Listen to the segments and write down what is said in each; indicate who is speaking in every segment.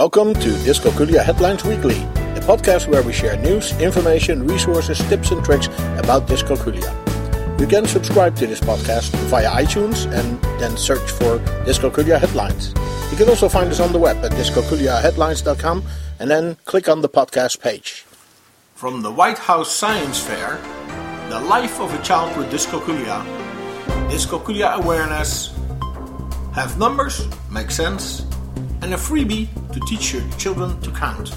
Speaker 1: Welcome to Dyscalculia Headlines Weekly, a podcast where we share news, information, resources, tips, and tricks about dyscalculia. You can subscribe to this podcast via iTunes and then search for Dyscalculia Headlines. You can also find us on the web at dyscalculiaheadlines.com and then click on the podcast page. From the White House Science Fair, the life of a child with dyscalculia, dyscalculia awareness, have numbers, make sense, and a freebie to teach your children to count.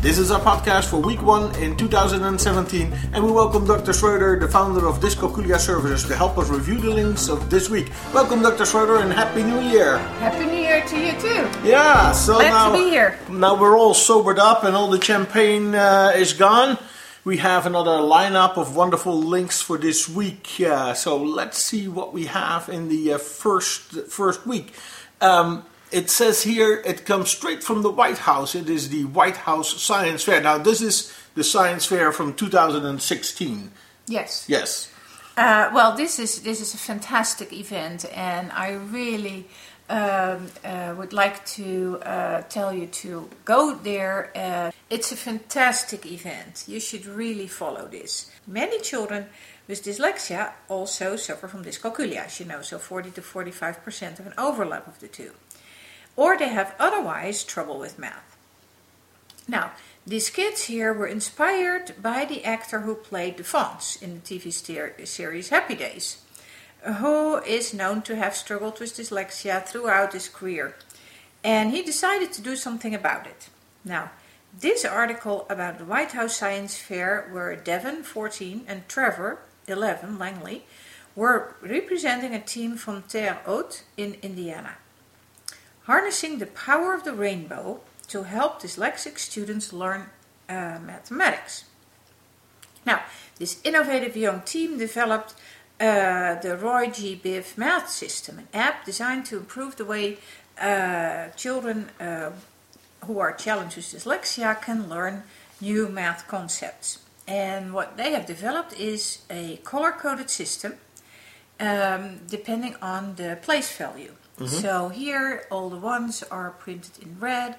Speaker 1: This is our podcast for week one in 2017, and we welcome Dr. Schroeder, the founder of Dyscalculia Services, to help us review the links of this week. Welcome, Dr. Schroeder, and Happy New Year!
Speaker 2: Happy New Year to you too.
Speaker 1: Yeah, so
Speaker 2: Glad
Speaker 1: now,
Speaker 2: to be here.
Speaker 1: now we're all sobered up and all the champagne uh, is gone. We have another lineup of wonderful links for this week. Uh, so let's see what we have in the uh, first first week. Um, it says here it comes straight from the White House. It is the White House Science Fair. Now this is the Science Fair from 2016.
Speaker 2: Yes.
Speaker 1: Yes.
Speaker 2: Uh, well, this is this is a fantastic event, and I really um, uh, would like to uh, tell you to go there. Uh, it's a fantastic event. You should really follow this. Many children with dyslexia also suffer from dyscalculia, as you know, so 40 to 45 percent of an overlap of the two, or they have otherwise trouble with math. Now, these kids here were inspired by the actor who played the Fonz in the TV series Happy Days, who is known to have struggled with dyslexia throughout his career. And he decided to do something about it. Now, this article about the White House Science Fair, where Devon, 14, and Trevor, 11, Langley, were representing a team from Terre Haute in Indiana. Harnessing the power of the rainbow to help dyslexic students learn uh, mathematics. Now, this innovative young team developed uh, the Roy G. Biv Math System, an app designed to improve the way uh, children uh, who are challenged with dyslexia can learn new math concepts. And what they have developed is a color coded system um, depending on the place value. So here, all the ones are printed in red,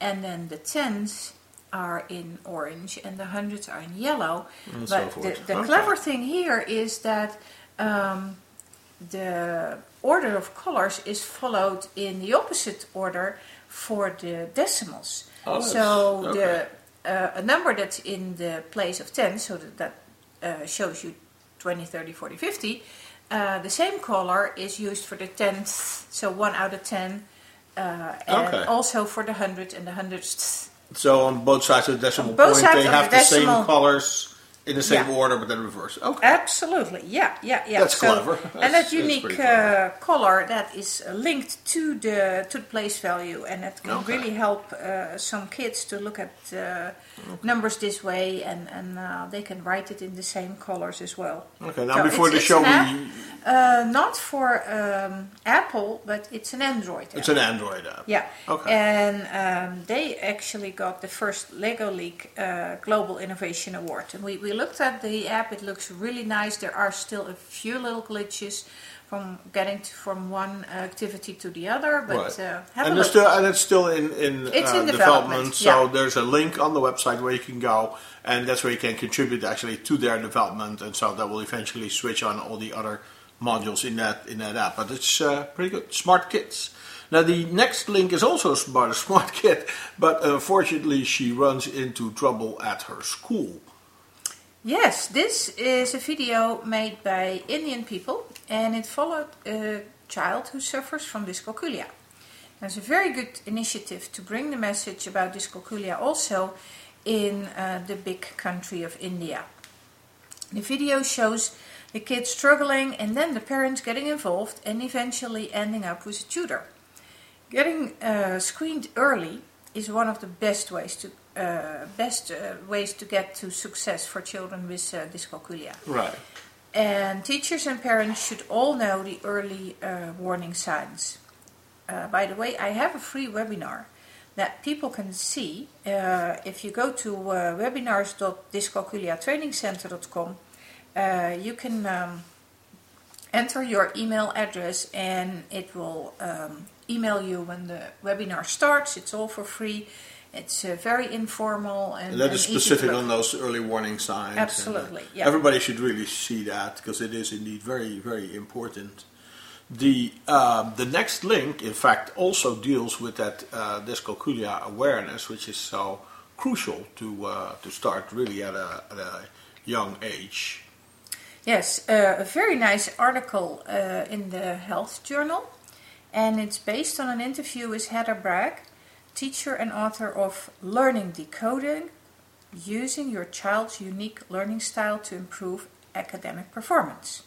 Speaker 2: and then the tens are in orange, and the hundreds are in yellow.
Speaker 1: And
Speaker 2: but
Speaker 1: forth.
Speaker 2: the, the
Speaker 1: Okay.
Speaker 2: clever thing here is that um, the order of colors is followed in the opposite order for the decimals.
Speaker 1: Oh,
Speaker 2: so
Speaker 1: that's-
Speaker 2: the uh, a number that's in the place of 10, so that, that uh, shows you 20, 30, 40, 50, uh, the same color is used for the tenth, so 1 out of 10, uh, and
Speaker 1: Okay.
Speaker 2: also for the hundred and the hundredth.
Speaker 1: So on both sides of the decimal point, they have
Speaker 2: the
Speaker 1: the same colors in the same
Speaker 2: Yeah.
Speaker 1: order, but then reverse. Okay.
Speaker 2: Absolutely, yeah, yeah, yeah.
Speaker 1: That's
Speaker 2: so,
Speaker 1: clever. That's-
Speaker 2: and that unique uh, color that is linked to the to the place value, and that can
Speaker 1: Okay.
Speaker 2: really help uh, some kids to look at uh, numbers this way, and and uh, they can write it in the same colors as well.
Speaker 1: Okay. Now
Speaker 2: So
Speaker 1: before the show, we,
Speaker 2: Uh, not for um, Apple, but it's an Android.
Speaker 1: it's
Speaker 2: app.
Speaker 1: an Android app.
Speaker 2: Yeah.
Speaker 1: Okay.
Speaker 2: And um, they actually got the first Lego League uh, Global Innovation Award. And we, we looked at the app, it looks really nice. There are still a few little glitches from getting to, from one activity to the other, but
Speaker 1: Right.
Speaker 2: uh, have
Speaker 1: and,
Speaker 2: look.
Speaker 1: still, and it's still in, in,
Speaker 2: It's
Speaker 1: uh,
Speaker 2: in
Speaker 1: development.
Speaker 2: development,
Speaker 1: So
Speaker 2: yeah.
Speaker 1: there's a link on the website where you can go, and that's where you can contribute actually to their development. And so that will eventually switch on all the other modules in that in that app. But it's uh, pretty good. Smart kids. Now the next link is also about a smart kid, but unfortunately she runs into trouble at her school.
Speaker 2: Yes, this is a video made by Indian people and it followed a child who suffers from dyscalculia. It's a very good initiative to bring the message about dyscalculia also in uh, the big country of India. The video shows the kids struggling and then the parents getting involved and eventually ending up with a tutor. Getting uh, screened early is one of the best ways to best uh, ways to get to success for children with uh, dyscalculia.
Speaker 1: Right.
Speaker 2: And teachers and parents should all know the early uh, warning signs. Uh, by the way, I have a free webinar that people can see. Uh, if you go to uh, webinars.dyscalculiatrainingcenter.com, uh, you can um, enter your email address and it will um, email you when the webinar starts. It's all for free. It's uh, very informal and,
Speaker 1: And that
Speaker 2: and
Speaker 1: is specific on those early warning signs. and, uh,
Speaker 2: Absolutely, yeah.
Speaker 1: Everybody should really see that because it is indeed very, very important. The um, the next link, in fact, also deals with that uh, dyscalculia awareness, which is so crucial to uh, to start really at a, at a young age.
Speaker 2: Yes, uh, a very nice article uh, in the Health Journal, and it's based on an interview with Heather Bragg, teacher and author of Learning Decoding Using Your Child's Unique Learning Style to Improve Academic Performance.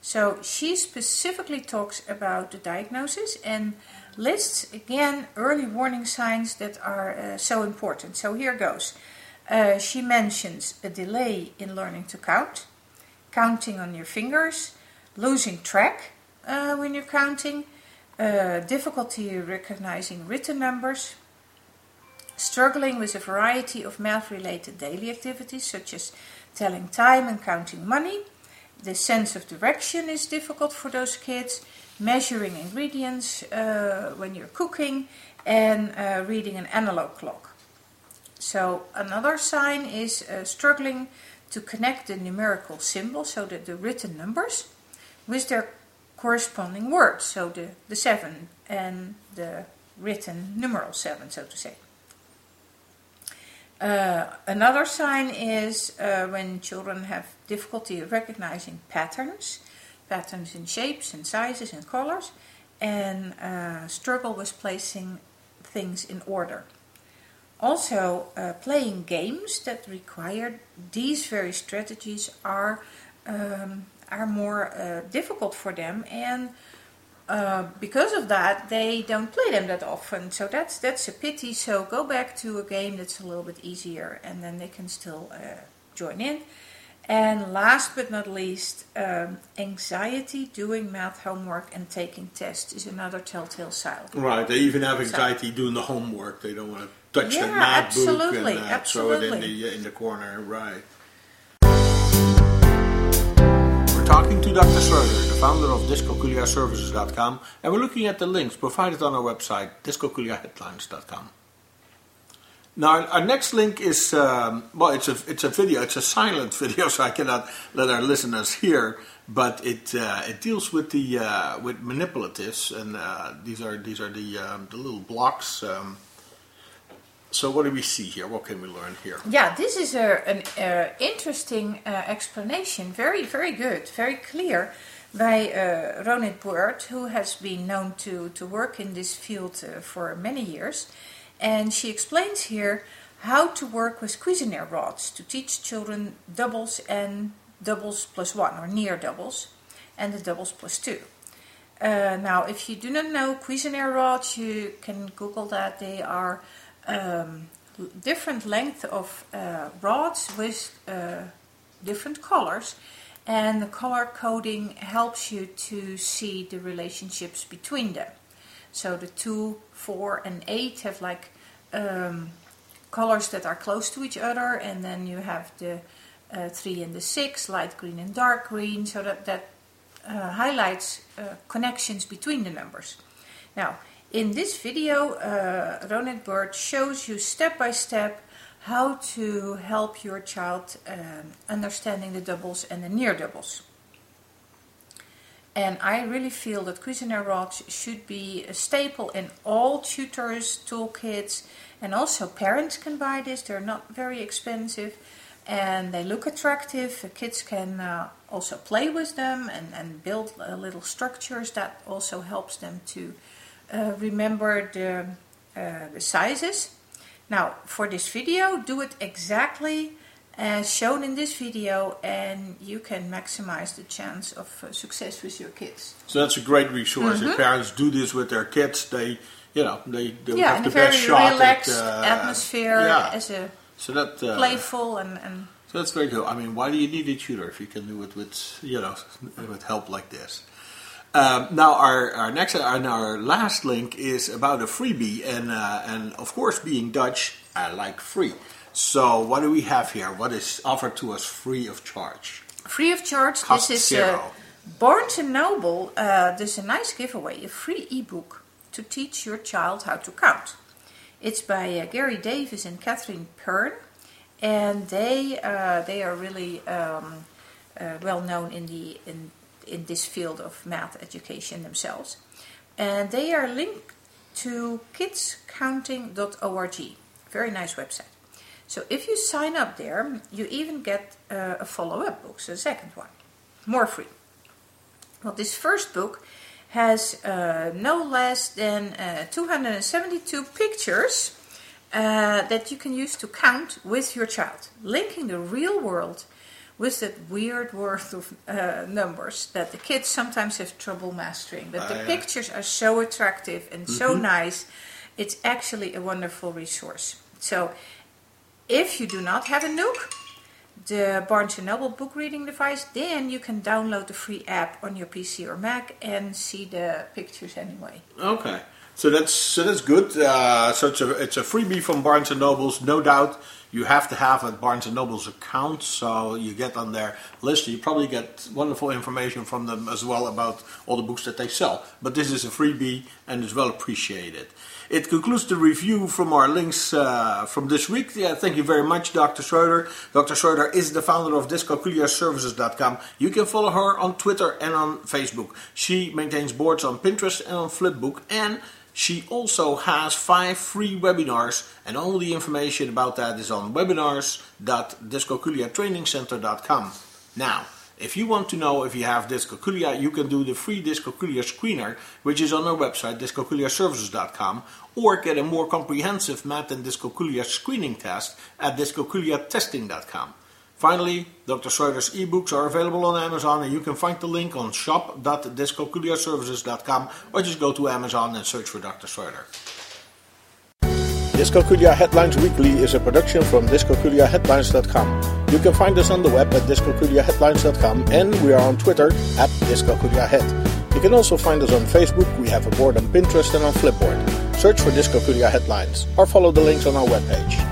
Speaker 2: So she specifically talks about the diagnosis and lists again early warning signs that are uh, so important. So here goes. Uh, she mentions a delay in learning to count, counting on your fingers, losing track uh, when you're counting, uh, difficulty recognizing written numbers, struggling with a variety of math related daily activities such as telling time and counting money. The sense of direction is difficult for those kids, measuring ingredients uh, when you're cooking, and uh, reading an analog clock. So, another sign is uh, struggling to connect the numerical symbols, so the, the written numbers, with their corresponding words, so the, the 7 and the written numeral 7, so to say. Uh, another sign is uh, when children have difficulty recognizing patterns, patterns in shapes and sizes and colors, and uh, struggle with placing things in order. Also, uh, playing games that require these very strategies are um, are more uh, difficult for them, and uh, because of that, they don't play them that often. So that's that's a pity. So go back to a game that's a little bit easier, and then they can still uh, join in. And last but not least, um, anxiety doing math homework and taking tests is another telltale sign.
Speaker 1: Right. They even have anxiety doing the homework. They don't want to touch
Speaker 2: Yeah,
Speaker 1: that math book and uh, throw it in the in the corner. Right. Talking to Dr. Schroeder, the founder of dyscalculiaservices.com, and we're looking at the links provided on our website, dyscalculiaheadlines.com. Now, our next link is um, well, it's a it's a video. It's a silent video, so I cannot let our listeners hear. But it uh, it deals with the uh, with manipulatives, and uh, these are these are the um, the little blocks. Um, so, what do we see here? What can we learn here?
Speaker 2: Yeah, this is a, an interesting uh, explanation. Very, very good, very clear by uh, Ronit Bird, who has been known to, to work in this field uh, for many years. And she explains here how to work with Cuisenaire rods to teach children doubles and doubles plus one, or near doubles, and the doubles plus two. Uh, now, if you do not know Cuisenaire rods, you can Google that. They are um, different length of uh, rods with uh, different colors, and the color coding helps you to see the relationships between them. So the two, four, and eight have like um, colors that are close to each other, and then you have the uh, three and the six, light green and dark green, so that that uh, highlights uh, connections between the numbers. Now, in this video, uh, Ronit Bird shows you step by step how to help your child um, understanding the doubles and the near doubles. And I really feel that Cuisenaire rods should be a staple in all tutors' toolkits, and also parents can buy this. They're not very expensive, and they look attractive. Kids can uh, also play with them and, and build uh, little structures. That also helps them to uh, remember the, uh, the sizes. Now, for this video, do it exactly as shown in this video, and you can maximize the chance of uh, success with your kids.
Speaker 1: So that's a great resource. If parents do this with their kids, they, you know, they, they
Speaker 2: Mm-hmm. yeah,
Speaker 1: have the
Speaker 2: a very
Speaker 1: best shot
Speaker 2: relaxed
Speaker 1: at, uh,
Speaker 2: atmosphere,
Speaker 1: Yeah.
Speaker 2: as a
Speaker 1: So that uh,
Speaker 2: playful and, and
Speaker 1: So that's very cool. I mean, why do you need a tutor if you can do it with you know with help like this? Um, now our, our next and our last link is about a freebie, and uh, and of course, being Dutch, I like free. So what do we have here? What is offered to us free of charge?
Speaker 2: free of charge.
Speaker 1: Cost
Speaker 2: this is
Speaker 1: zero.
Speaker 2: Uh, Barnes and Noble. Uh, there's a nice giveaway, a free ebook to teach your child how to count. It's by uh, Gary Davis and Catherine Pearn, and they uh, they are really um, uh, well known in the in in this field of math education themselves, and they are linked to kidscounting.org. Very nice website. So if you sign up there, you even get uh, a follow-up book, so second one, more free. Well, this first book has uh, no less than uh, 272 pictures uh, that you can use to count with your child, linking the real world with that weird world of uh, numbers that the kids sometimes have trouble mastering. But the ah, yeah. pictures are so attractive and mm-hmm. so nice. It's actually a wonderful resource. So, if you do not have a Nook, the Barnes & Noble book reading device, then you can download the free app on your PC or Mac and see the pictures anyway.
Speaker 1: Okay. So that's so that's good. Uh, so it's a it's a freebie from Barnes and Nobles, no doubt. You have to have a Barnes and Nobles account, so you get on their list. You probably get wonderful information from them as well about all the books that they sell. But this is a freebie and is well appreciated. It concludes the review from our links uh, from this week. Yeah, thank you very much, Dr. Schroeder. Dr. Schroeder is the founder of DyscalculiaServices.com. You can follow her on Twitter and on Facebook. She maintains boards on Pinterest and on Flipboard and she also has five free webinars, and all the information about that is on webinars.dyscalculiatrainingcenter.com. Now, if you want to know if you have dyscalculia, you can do the free dyscalculia screener, which is on our website, dyscalculiaservices.com, or get a more comprehensive math and dyscalculia screening test at dyscalculiatesting.com. Finally, Dr. Schroeder's ebooks are available on Amazon and you can find the link on shop.dyscalculiaservices.com or just go to Amazon and search for Dr. Schroeder. Dyscalculia Headlines Weekly is a production from dyscalculiaheadlines.com. You can find us on the web at dyscalculiaheadlines.com and we are on Twitter at dyscalculiahead. You can also find us on Facebook, we have a board on Pinterest and on Flipboard. Search for Dyscalculia Headlines or follow the links on our webpage.